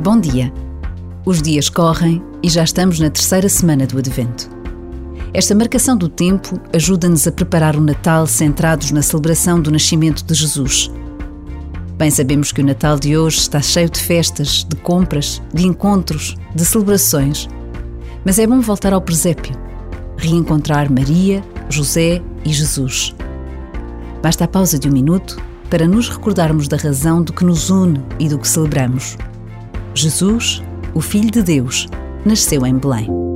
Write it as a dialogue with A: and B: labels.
A: Bom dia! Os dias correm e já estamos na terceira semana do Advento. Esta marcação do tempo ajuda-nos a preparar o Natal centrados na celebração do nascimento de Jesus. Bem sabemos que o Natal de hoje está cheio de festas, de compras, de encontros, de celebrações. Mas é bom voltar ao presépio, reencontrar Maria, José e Jesus. Basta a pausa de um minuto para nos recordarmos da razão do que nos une e do que celebramos. Jesus, o Filho de Deus, nasceu em Belém.